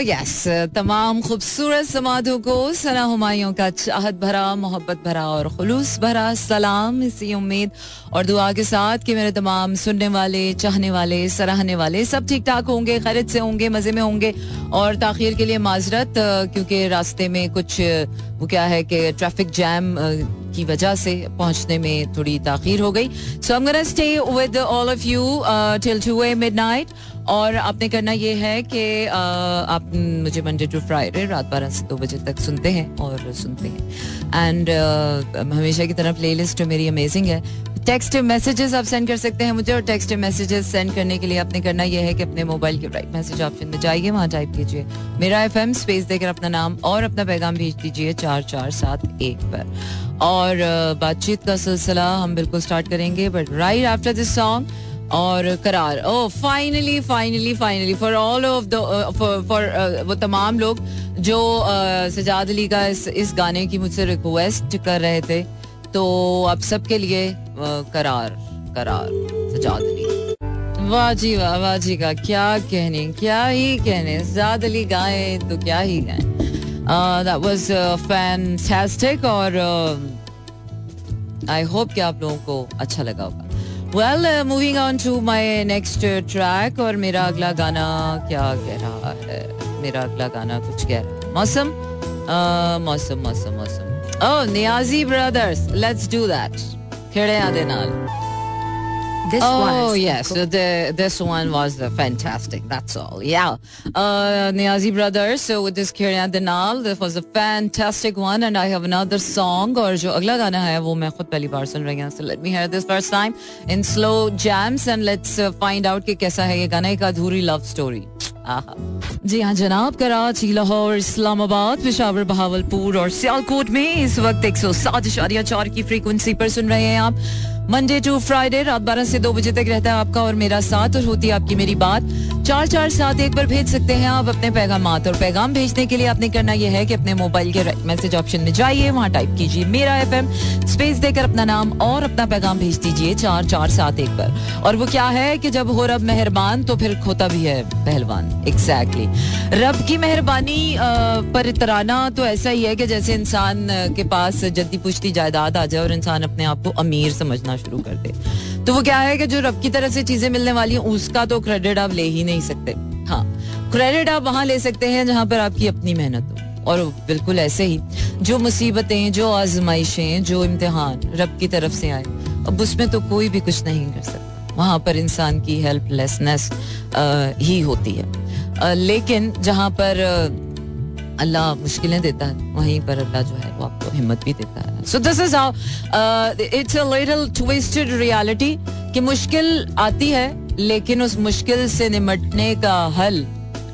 Yes तमाम खूबसूरत समाधों को सना हुमायूं का चाहत भरा, मोहब्बत भरा और खुलूस भरा सलाम। इसी उम्मीद और दुआ के साथ कि मेरे तमाम सुनने वाले, चाहने वाले, सराहने वाले सब ठीक ठाक होंगे खैरत से होंगे, मज़े में होंगे और ताखिर के लिए माजरत क्योंकि रास्ते में कुछ वो क्या है कि ट्रैफ़िक जैम की वजह से पहुँचने में थोड़ी ताखिर हो गई। So am stay with all of you till to midnight और आपने करना ये है कि आप मुझे मंडे टू फ्राइडे रात बारह से दो बजे तक सुनते हैं और सुनते हैं। एंड हमेशा की तरह प्ले लिस्ट मेरी अमेजिंग है। टेक्स्ट मैसेजेस आप सेंड कर सकते हैं मुझे और टेक्स्ट मैसेजेस सेंड करने के लिए आपने करना यह है कि अपने मोबाइल के राइट मैसेज ऑप्शन में जाइए, वहाँ टाइप कीजिए। मेरा एफ़ एम स्पेस देकर अपना नाम और अपना पैगाम भेज दीजिए चार चार सात एक पर। और बातचीत का सिलसिला हम बिल्कुल स्टार्ट करेंगे but right after this song और करार। ओ finally finally finally for all of the for वो तमाम लोग जो uh, सजाद अली का इस, इस गाने की मुझसे रिक्वेस्ट कर रहे थे तो अब सबके लिए uh, करार करार सजाद अली। वाह जी वाह वाह जी का क्या कहने क्या ही कहने सजाद अली गाए तो क्या ही गाए। दैट वाज फैंटास्टिक और आई uh, होप कि आप लोगों को अच्छा लगा होगा। Well moving on to my next track और मेरा अगला गाना क्या कह रहा है? मेरा अगला गाना कुछ कह रहा है। मौसम? मौसम मौसम मौसम। ओह Niazi brothers let's do that खेड़े आदे नाल। This oh was yes, so the, this one was uh, fantastic. That's all. Yeah, uh, Niazi Brothers. So with this Kirian Denal, this was a fantastic one, and I have another song. और जो अगला गाना है वो मैं खुद पहली बार सुन रही हूँ. So let me hear this first time in slow jams and let's uh, find out कि कैसा है ये गाना एक अधूरी love story. आहा. जी हाँ जनाब कराची लाहौर इस्लामाबाद पिशावर बहावलपुर और सियालकोट में इस वक्त एक सौ सात इशारिया चार की फ्रीक्वेंसी पर सुन रहे हैं आप मंडे टू फ्राइडे रात बारह से दो बजे तक रहता है आपका और मेरा साथ और होती है आपकी मेरी बात। चार चार, सात, एक पर भेज सकते हैं आप अपने पैगाम और पैगाम भेजने के लिए आपने करना यह है कि अपने मोबाइल के मैसेज ऑप्शन में जाइए, वहाँ टाइप कीजिए मेरा एफएम स्पेस देकर अपना नाम और अपना पैगाम भेज दीजिए चार चार, सात, एक पर और वो क्या है कि जब हो रब मेहरबान तो फिर खोता भी है पहलवान। एग्जैक्टली. रब की मेहरबानी पर इतराना तो ऐसा ही है कि जैसे इंसान के पास जद्दी पुश्ती जायदाद आ जाए और इंसान अपने आप को अमीर समझना शुरू कर दे। तो वो क्या है कि जो रब की तरफ़ से चीज़ें मिलने वाली हैं उसका तो क्रेडिट आप ले ही नहीं सकते। हाँ क्रेडिट आप वहाँ ले सकते हैं जहाँ पर आपकी अपनी मेहनत हो। और बिल्कुल ऐसे ही जो मुसीबतें जो आजमाइशें जो इम्तिहान रब की तरफ़ से आए अब उसमें तो कोई भी कुछ नहीं कर सकता। वहाँ पर इंसान की हेल्पलेसनेस ही होती है। आ, लेकिन जहाँ पर अल्लाह मुश्किलें देता है, वहीं पर अल्लाह जो है वो आपको हिम्मत भी देता है। So this is how it's a little twisted reality कि मुश्किल आती है, लेकिन उस मुश्किल से निमटने का हल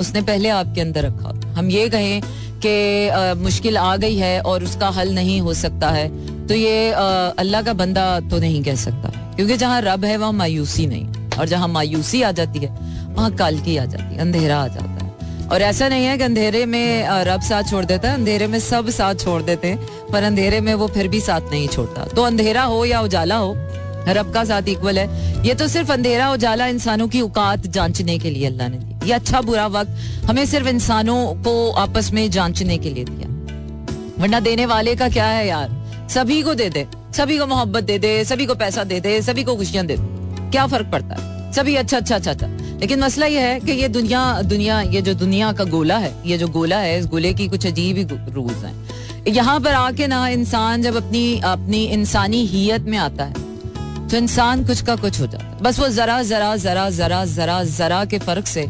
उसने पहले आपके अंदर रखा। हम ये कहें कि मुश्किल आ गई है और उसका हल नहीं हो सकता है तो ये अल्लाह का बंदा तो नहीं कह सकता। क्योंकि जहाँ रब है, वहाँ मायूसी नहीं। और जहाँ मायूसी आ जाती है, वहाँ कालकी आ जाती है, अंधेरा आ जाता है। और ऐसा नहीं है कि अंधेरे में रब साथ छोड़ देता है, अंधेरे में सब साथ छोड़ देते हैं, पर अंधेरे में वो फिर भी साथ नहीं छोड़ता। तो अंधेरा हो या उजाला हो, रब का साथ इक्वल है। ये तो सिर्फ़ अंधेरा, उजाला इंसानों की औकात जांचने के लिए अल्लाह ने दी। ये अच्छा बुरा वक्त हमें सिर्फ़ इंसानों को आपस में जांचने के लिए दिया। वरना देने वाले का क्या है यार? सभी को दे दे, सभी को मोहब्बत दे दे, सभी को पैसा दे दे, सभी को खुशियाँ दे दे। क्या फ़र्क पड़ता है? सभी अच्छा अच्छा अच्छा अच्छा लेकिन मसला यह है कि ये दुनिया दुनिया ये जो दुनिया का गोला है ये जो गोला है इस गोले की कुछ अजीब ही रूल्स हैं। यहाँ पर आके ना इंसान जब अपनी अपनी इंसानी हियत में आता है तो इंसान कुछ का कुछ हो जाता है। बस वो जरा जरा जरा जरा जरा जरा के फ़र्क से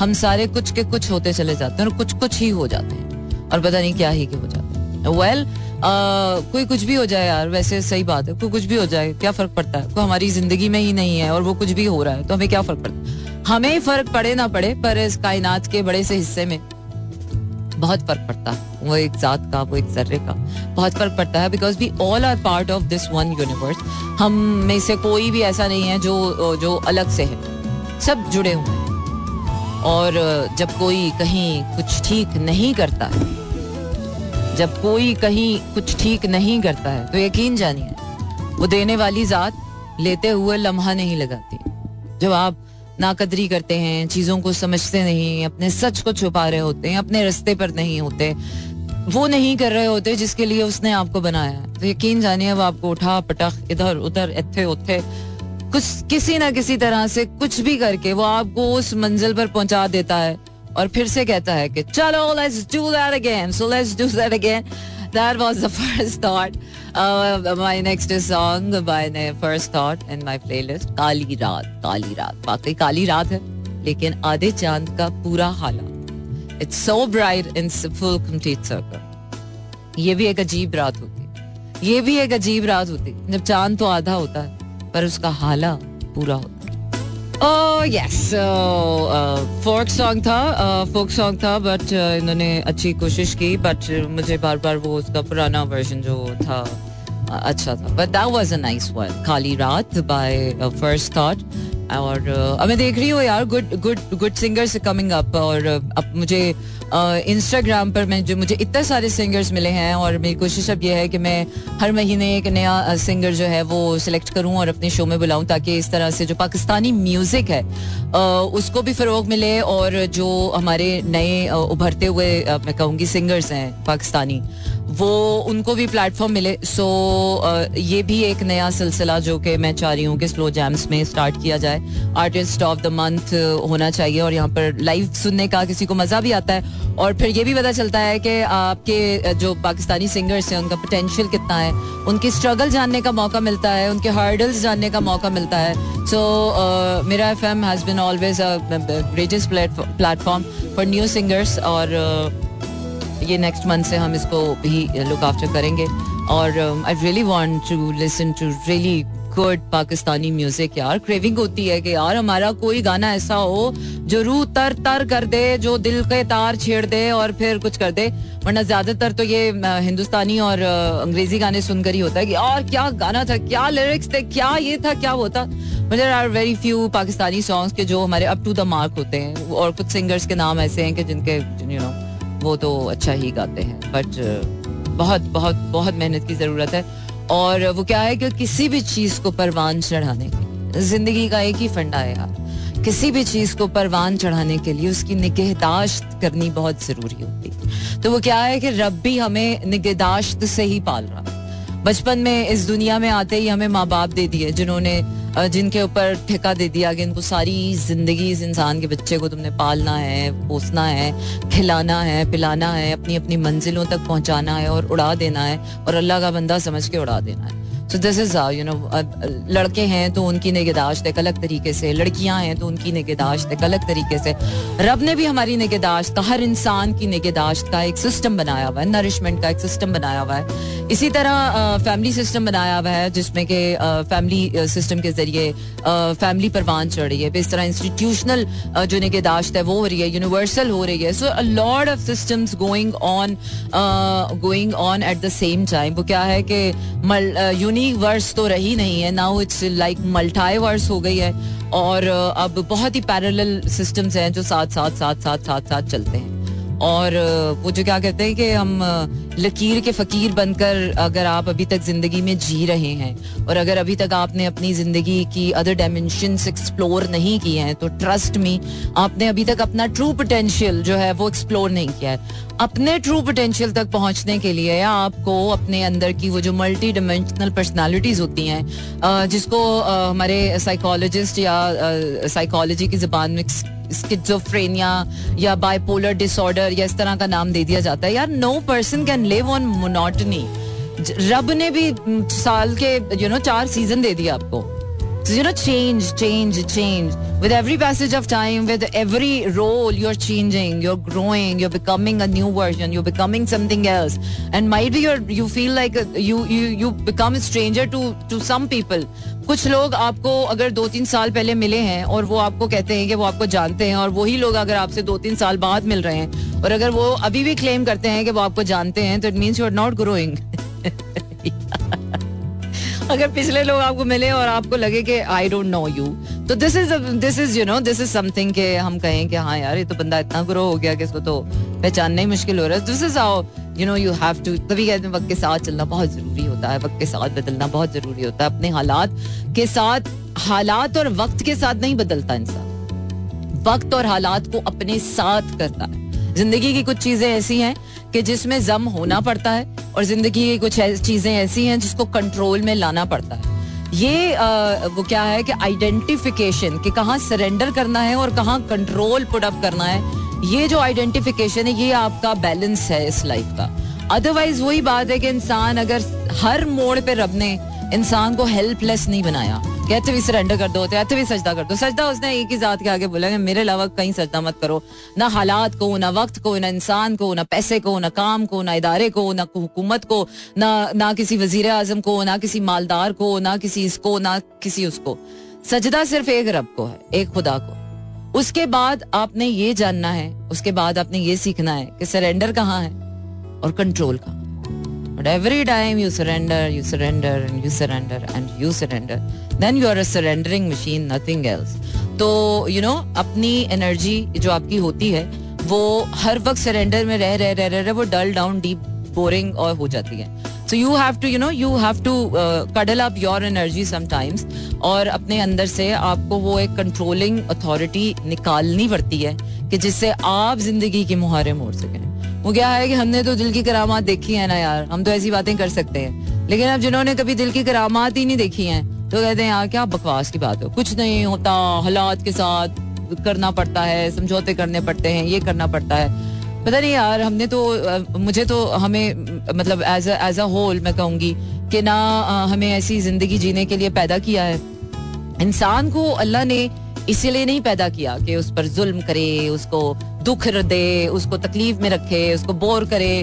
हम सारे कुछ के कुछ होते चले जाते हैं और कुछ कुछ ही हो जाते हैं। और पता नहीं क्या ही के हो जाते हैं। वेल well, कोई कुछ भी हो जाए यार, वैसे सही बात है, कोई कुछ भी हो जाए, क्या फ़र्क पड़ता है? कोई हमारी ज़िंदगी में ही नहीं है और वो कुछ भी हो रहा है तो हमें क्या फ़र्क पड़ता है? हमें फ़र्क पड़े ना पड़े, पर इस कायनात के बड़े से हिस्से में बहुत फ़र्क पड़ता है, वो एक जात का, वो एक जर्रे का, बहुत फ़र्क पड़ता है because we all are part of this one universe हम में से कोई भी ऐसा नहीं है जो जो अलग से है, सब जुड़े हुए हैं, और जब कोई कहीं कुछ ठीक नहीं करता जब कोई कहीं कुछ ठीक नहीं करता है तो यकीन जानिए, वो देने वाली जात लेते हुए लम्हा नहीं लगाती। जब आप नाकदरी करते हैं, चीज़ों को समझते नहीं, अपने सच को छुपा रहे होते हैं, अपने रस्ते पर नहीं होते, वो नहीं कर रहे होते जिसके लिए उसने आपको बनाया है तो यकीन जानिए, वो आपको उठा पटक इधर, उधर इथे उथे कुछ, किसी ना किसी तरह से कुछ भी करके वो आपको उस मंजिल पर पहुँचा देता है। और फिर से कहता है कि चलो let's do that again so let's do that again was the first thought. Uh, my next song by the first thought in my playlist. काली रात काली रात वाकई काली रात है लेकिन आधे चाँद का पूरा हाला it's so bright in full complete circle ये भी एक अजीब रात होती ये भी एक अजीब रात होती जब चाँद तो आधा होता है पर उसका हाला पूरा होता Oh yes, uh, folk song था फोक सॉन्ग था बट इन्होंने अच्छी कोशिश की बट मुझे बार बार वो उसका पुराना वर्जन जो था अच्छा था. But that was a nice one खाली रात बाय फ़र्स्ट थॉट और अब मैं देख रही हूँ यार good good good singers coming up और अब मुझे इंस्टाग्राम पर मैं जो, मुझे इतने सारे सिंगर्स मिले हैं और मेरी कोशिश अब ये है कि मैं हर महीने एक नया सिंगर जो है वो सिलेक्ट करूँ और अपने शो में बुलाऊं ताकि इस तरह से जो पाकिस्तानी म्यूज़िक है उसको भी फरोग मिले और जो हमारे नए उभरते हुए मैं कहूँगी सिंगर्स हैं पाकिस्तानी। वो उनको भी प्लेटफॉर्म मिले। सो ये भी एक नया सिलसिला जो कि मैं चाह रही हूँ कि स्लो जैम्स में स्टार्ट किया जाए। आर्टिस्ट ऑफ़ द मंथ होना चाहिए और यहाँ पर लाइव सुनने का किसी को मज़ा भी आता है। और फिर ये भी पता चलता है कि आपके जो पाकिस्तानी सिंगर्स हैं उनका पोटेंशियल कितना है उनकी स्ट्रगल जानने का मौका मिलता है उनके हर्डल्स जानने का मौका मिलता है। सो so, uh, मेरा F M has been always greatest platform for new singers और uh, ये नेक्स्ट मंथ से हम इसको भी लुक आफ्टर करेंगे। और I really want to listen to really good Pakistani music यार। क्रेविंग होती है कि यार हमारा कोई गाना ऐसा हो जो रूह तर तर कर दे, जो दिल के तार छेड़ दे और फिर कुछ कर दे। वरना ज़्यादातर तो ये हिंदुस्तानी और अंग्रेज़ी गाने सुनकर ही होता है कि और क्या गाना था, क्या लिरिक्स थे, क्या ये था, क्या वो था। There are very few Pakistani songs के जो हमारे अप टू द मार्क होते हैं। और कुछ सिंगर्स के नाम ऐसे हैं कि जिनके यू नो वो तो अच्छा ही गाते हैं बट बहुत बहुत बहुत मेहनत की ज़रूरत है। और वो क्या है कि किसी भी चीज़ को परवान चढ़ाने ज़िंदगी का एक ही फंडा है यार। किसी भी चीज़ को परवान चढ़ाने के लिए उसकी निगहदाश्त करनी बहुत ज़रूरी होती है। तो वो क्या है कि रब भी हमें निगहदाश्त से ही पाल रहा बचपन में इस दुनिया में आते ही हमें माँ बाप दे दिए, जिन्होंने जिनके ऊपर ठेका दे दिया, कि इनको सारी ज़िंदगी इस इंसान के बच्चे को तुमने पालना है, पोसना है, खिलाना है, पिलाना है अपनी अपनी मंजिलों तक पहुंचाना है और उड़ा देना है और अल्लाह का बंदा समझ के उड़ा देना है। So this is you know लड़के हैं तो उनकी निगहदाश्त एक अलग तरीके से, लड़कियाँ हैं तो उनकी निगहदाश्त एक अलग तरीके से। रब ने भी हमारी निगहदाश्त का, हर इंसान की निगहदाश्त का एक सिस्टम बनाया हुआ है नरिशमेंट का एक सिस्टम बनाया हुआ है। इसी तरह फैमिली सिस्टम बनाया हुआ है, जिसमें कि फैमिली सिस्टम के ज़रिए फैमिली परवान चढ़ रही है। इस तरह इंस्टीट्यूशनल जो निगहदाश्त है वो हो रही है यूनिवर्सल हो रही है। So lord of systems going on going on at the same time वो क्या है कि यूनिवर्स तो रही नहीं है now it's like multiverse हो गई है और अब बहुत ही पैरेलल सिस्टम्स हैं जो साथ साथ साथ साथ साथ साथ चलते हैं। और वो जो क्या कहते हैं कि हम लकीर के फकीर बनकर अगर आप अभी तक ज़िंदगी में जी रहे हैं और अगर अभी तक आपने अपनी ज़िंदगी की अदर डायमेंशन एक्सप्लोर नहीं किए हैं तो ट्रस्ट मी आपने अभी तक अपना ट्रू पोटेंशियल जो है वो एक्सप्लोर नहीं किया है। अपने ट्रू पोटेंशियल तक पहुँचने के लिए आपको अपने अंदर की वो जो मल्टी डिमेंशनल पर्सनालिटीज होती हैं जिसको हमारे साइकोलॉजिस्ट या साइकोलॉजी की जबान में स्किजोफ्रेनिया या बाइपोलर डिसऑर्डर या इस तरह का नाम दे दिया जाता है। यार no person can live on monotony रब ने भी साल के यू you नो know, चार सीज़न दे दिया आपको। So, you know, change, change, change. With every passage of time, with every role, you're changing, you're growing, you're becoming a new version, you're becoming something else. And might be you're, you feel like you you you become a stranger to to some people. कुछ लोग आपको अगर दो तीन साल पहले मिले हैं और वो आपको कहते हैं कि वो आपको जानते हैं और वही लोग अगर आपसे दो तीन साल बाद मिल रहे हैं और अगर वो अभी भी क्लेम करते हैं कि वो आपको जानते हैं तो it means you are not growing अगर पिछले लोग आपको मिले और आपको लगे कि आई डोंट नो यू तो this is this is you know this is something के हम कहें कि हाँ यार, ये तो बंदा इतना ग्रो हो गया कि इसको तो पहचानना ही मुश्किल हो रहा है। This is how you know you have to तभी कहते हैं, वक्त के साथ चलना बहुत ज़रूरी होता है। वक्त के साथ बदलना बहुत ज़रूरी होता है। अपने हालात के साथ, हालात और वक्त के साथ नहीं बदलता इंसान। वक्त और हालात को अपने साथ करता है। ज़िंदगी की कुछ चीज़ें ऐसी हैं कि जिसमें जम होना पड़ता है और ज़िंदगी की कुछ चीज़ें ऐसी हैं जिसको कंट्रोल में लाना पड़ता है। ये आ, वो क्या है कि आइडेंटिफिकेशन कि कहाँ सरेंडर करना है और कहाँ कंट्रोल पुट अप करना है ये जो आइडेंटिफिकेशन है ये आपका बैलेंस है इस लाइफ का। अदरवाइज़ वही बात है कि इंसान अगर हर मोड़ पे रब ने इंसान को हेल्पलेस नहीं बनाया कहते भी सरेंडर कर दो कहते भी सजदा कर दो। सजदा उसने एक ही जात के आगे बोला कि मेरे अलावा कहीं सजदा मत करो। ना हालात को, ना वक्त को, ना इंसान को, ना पैसे को, ना काम को, ना इदारे को, ना हुकूमत को, ना ना किसी वज़ीर आज़म को, ना किसी मालदार को, ना किसी इसको, ना किसी उसको। सजदा सिर्फ़ एक रब को है, एक खुदा को। उसके बाद आपने ये जानना है, उसके बाद आपने ये सीखना है कि सरेंडर कहाँ है और कंट्रोल कहाँ But every time you surrender, you surrender and you surrender and you surrender, then you are a surrendering machine, nothing else. तो यू नो अपनी एनर्जी जो आपकी होती है वो हर वक्त सरेंडर में रह रह रह रह वो डल डाउन डीप बोरिंग और हो जाती है so you have to you know you have to cuddle up your energy sometimes और अपने अंदर से आपको वो एक कंट्रोलिंग अथॉरिटी निकालनी पड़ती है कि जिससे आप ज़िंदगी के मुहारे मोड़ सकें वो क्या है कि हमने तो दिल की करामात देखी है ना यार। हम तो ऐसी बातें कर सकते हैं। लेकिन अब जिन्होंने कभी दिल की करामात ही नहीं देखी है तो कहते हैं, यार, क्या बकवास की बात हो? कुछ नहीं होता। हालात के साथ करना पड़ता है, समझौते करने पड़ते हैं, ये करना पड़ता है। पता नहीं यार, हमने तो मुझे तो हमें मतलब एज एज अ होल मैं कहूँगी कि ना हमें ऐसी ज़िंदगी जीने के लिए पैदा किया है। इंसान को अल्लाह ने इसीलिए नहीं पैदा किया कि उस पर जुल्म करे, उसको दुख दे, उसको तकलीफ़ में रखे, उसको बोर करे।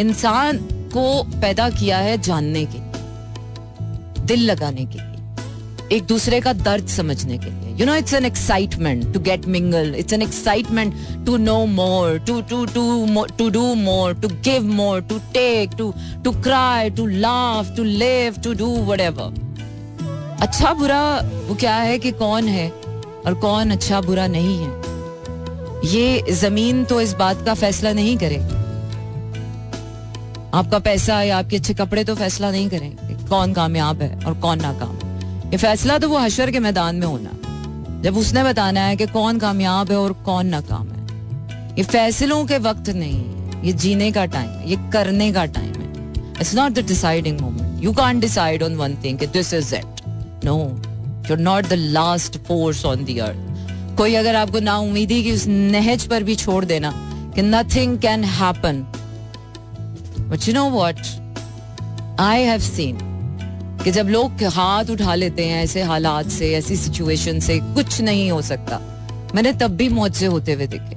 इंसान को पैदा किया है जानने के लिए, दिल लगाने के लिए, एक दूसरे का दर्द समझने के लिए। You know it's an excitement to get mingle it's an excitement to know more to to to to do more to give more to take to to cry to laugh to live to do what अच्छा बुरा वो क्या है कि कौन है? और कौन अच्छा बुरा नहीं है। ये ज़मीन तो इस बात का फैसला नहीं करेगी आपका पैसा या आपके अच्छे कपड़े तो फैसला नहीं करेंगे कौन कामयाब है और कौन नाकाम ये फैसला तो वो हशर के मैदान में होना। जब उसने बताना है कि कौन कामयाब है और कौन नाकाम है। ये फैसलों के वक्त नहीं ये जीने का टाइम है, ये करने का टाइम है। It's not the deciding moment you can decide on one thing this is it no you not the last force on the earth कोई अगर आपको ना उम्मीदी की उस नहज पर भी छोड़ देना कि nothing can happen but you know what I have seen कि जब लोग हाथ उठा लेते हैं ऐसे हालात से, ऐसी सिचुएशन से, कुछ नहीं हो सकता। मैंने तब भी मुझसे होते हुए देखे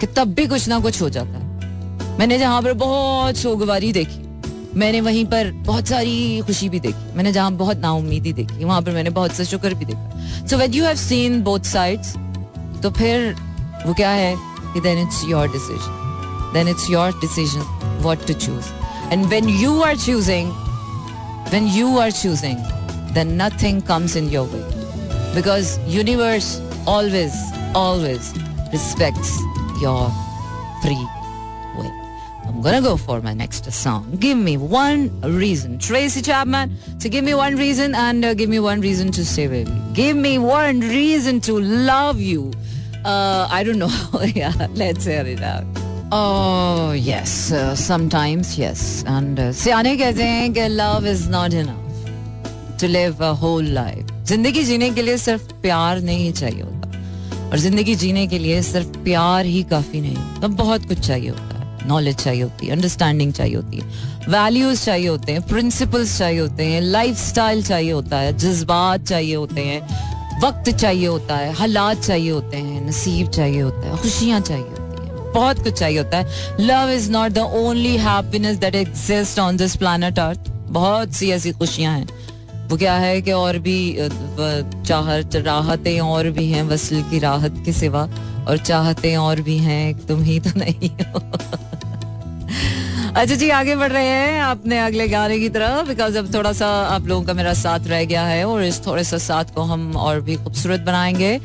कि तब भी कुछ ना कुछ हो जाता है। मैंने जहाँ पर बहुत सोगवारी देखी। मैंने वहीं पर बहुत सारी खुशी भी देखी। मैंने जहाँ बहुत नाउमीदी देखी, वहाँ पर मैंने बहुत सा शुक्र भी देखा। So when you have seen both sides तो फिर वो क्या है कि then it's your decision then it's your decision what to choose and when you are choosing when you are choosing then nothing comes in your way because universe always always respects your free I'm gonna go for my next song. Give me one reason, Tracy Chapman. So give me one reason and uh, give me one reason to stay with me. Give me one reason to love you. Uh, I don't know. yeah, let's hear it out. Oh, yes. Uh, sometimes, yes. And uh, सियाने कहते हैं कि love is not enough to live a whole life. जिंदगी जीने के लिए सिर्फ प्यार नहीं चाहिए होता और जिंदगी जीने के लिए सिर्फ प्यार ही काफी नहीं होता बहुत कुछ चाहिए होता है नॉलेज चाहिए होती है अंडरस्टैंडिंग चाहिए होती है वैल्यूज़ चाहिए होते हैं प्रिंसिपल्स चाहिए होते हैं लाइफ चाहिए होता है, जज्बात चाहिए होते हैं, वक्त चाहिए होता है, हालात चाहिए होते हैं, नसीब चाहिए होता है, खुशियाँ चाहिए होती है, बहुत कुछ चाहिए होता है। Love is not the only happiness that exist on this planet earth बहुत सी ऐसी खुशियाँ हैं। वो क्या है कि और भी चाहत राहतें और भी हैं, वसल की राहत के सिवा, और चाहते और भी हैं तुम ही तो नहीं हो। अच्छा जी, आगे बढ़ रहे हैं अपने अगले गाने की तरफ़ बिकॉज़ अब थोड़ा सा आप लोगों का मेरा साथ रह गया है, और इस थोड़े सा साथ को हम और भी खूबसूरत बनाएँगे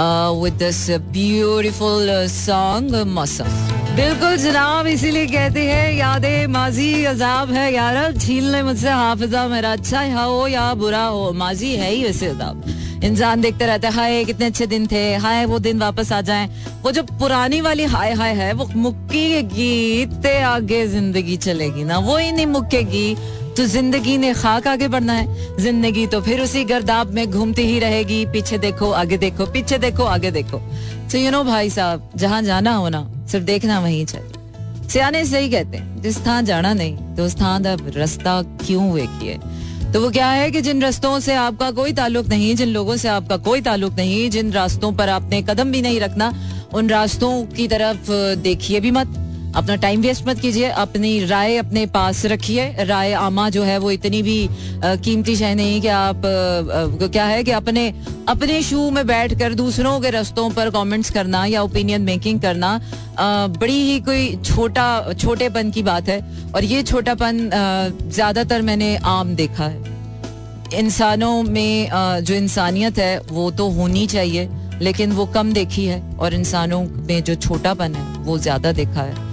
विद दिस ब्यूटिफुल सॉन्ग मौसम बिल्कुल जनाब, इसीलिए कहते हैं, यादें माजी अजाब है, यार छीन ले मुझसे हाफिजा, मेरा अच्छा हो या बुरा हो, माजी है ही वैसे अजाब। इंसान देखते रहता है, हाय, कितने अच्छे दिन थे, हाय, वो दिन वापस आ जाएँ। वो जो पुरानी वाली हाय हाय है, वो मुक्केगी इतने आगे ज़िंदगी चलेगी ना, वो ही नहीं मुक्केगी तो ज़िंदगी ने खाक आगे बढ़ना है, ज़िंदगी तो फिर उसी गर्दाब में घूमती ही रहेगी। पीछे देखो, आगे देखो, पीछे देखो, आगे देखो। तो यू नो भाई साहब, जहाँ जाना हो ना सिर्फ़ देखना वहीं चाहिए सियाने सही कहते हैं, जिस स्थान जाना नहीं तो उस स्थान का रास्ता क्यों वे किए तो वो क्या है कि जिन रास्तों से आपका कोई ताल्लुक नहीं, जिन लोगों से आपका कोई ताल्लुक नहीं, जिन रास्तों पर आपने कदम भी नहीं रखना, उन रास्तों की तरफ़, देखिए भी मत। अपना टाइम वेस्ट मत कीजिए, अपनी राय अपने पास रखिए। राय आमा जो है, वो इतनी भी कीमती शह नहीं कि आप क्या है कि अपने अपने शू में बैठ कर दूसरों के रस्तों पर कमेंट्स करना या ओपिनियन मेकिंग करना बड़ी ही कोई छोटा, छोटेपन की बात है। और ये छोटापन ज़्यादातर मैंने आम देखा है। इंसानों में जो इंसानियत है, वो तो होनी चाहिए, लेकिन वो कम देखी है। और इंसानों में जो छोटापन है, वो ज़्यादा देखा है।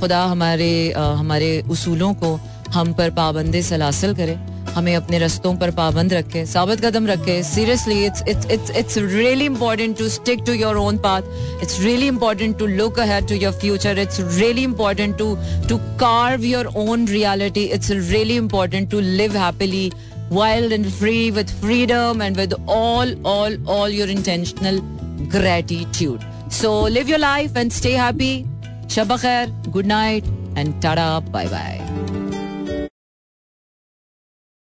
खुदा हमारे हमारे उसूलों को हम पर पाबंदी सलासल करे। हमें अपने रस्तों पर पाबंद रखे, साबित कदम रखे। Seriously it's it's it's it's really important to stick to your own path it's really important to look ahead to your future it's really important to to carve your own reality it's really important to live happily wild and free, with freedom and with all all all your intentional gratitude. So live your life and stay happy. Shabakar, good night, and tada, bye bye.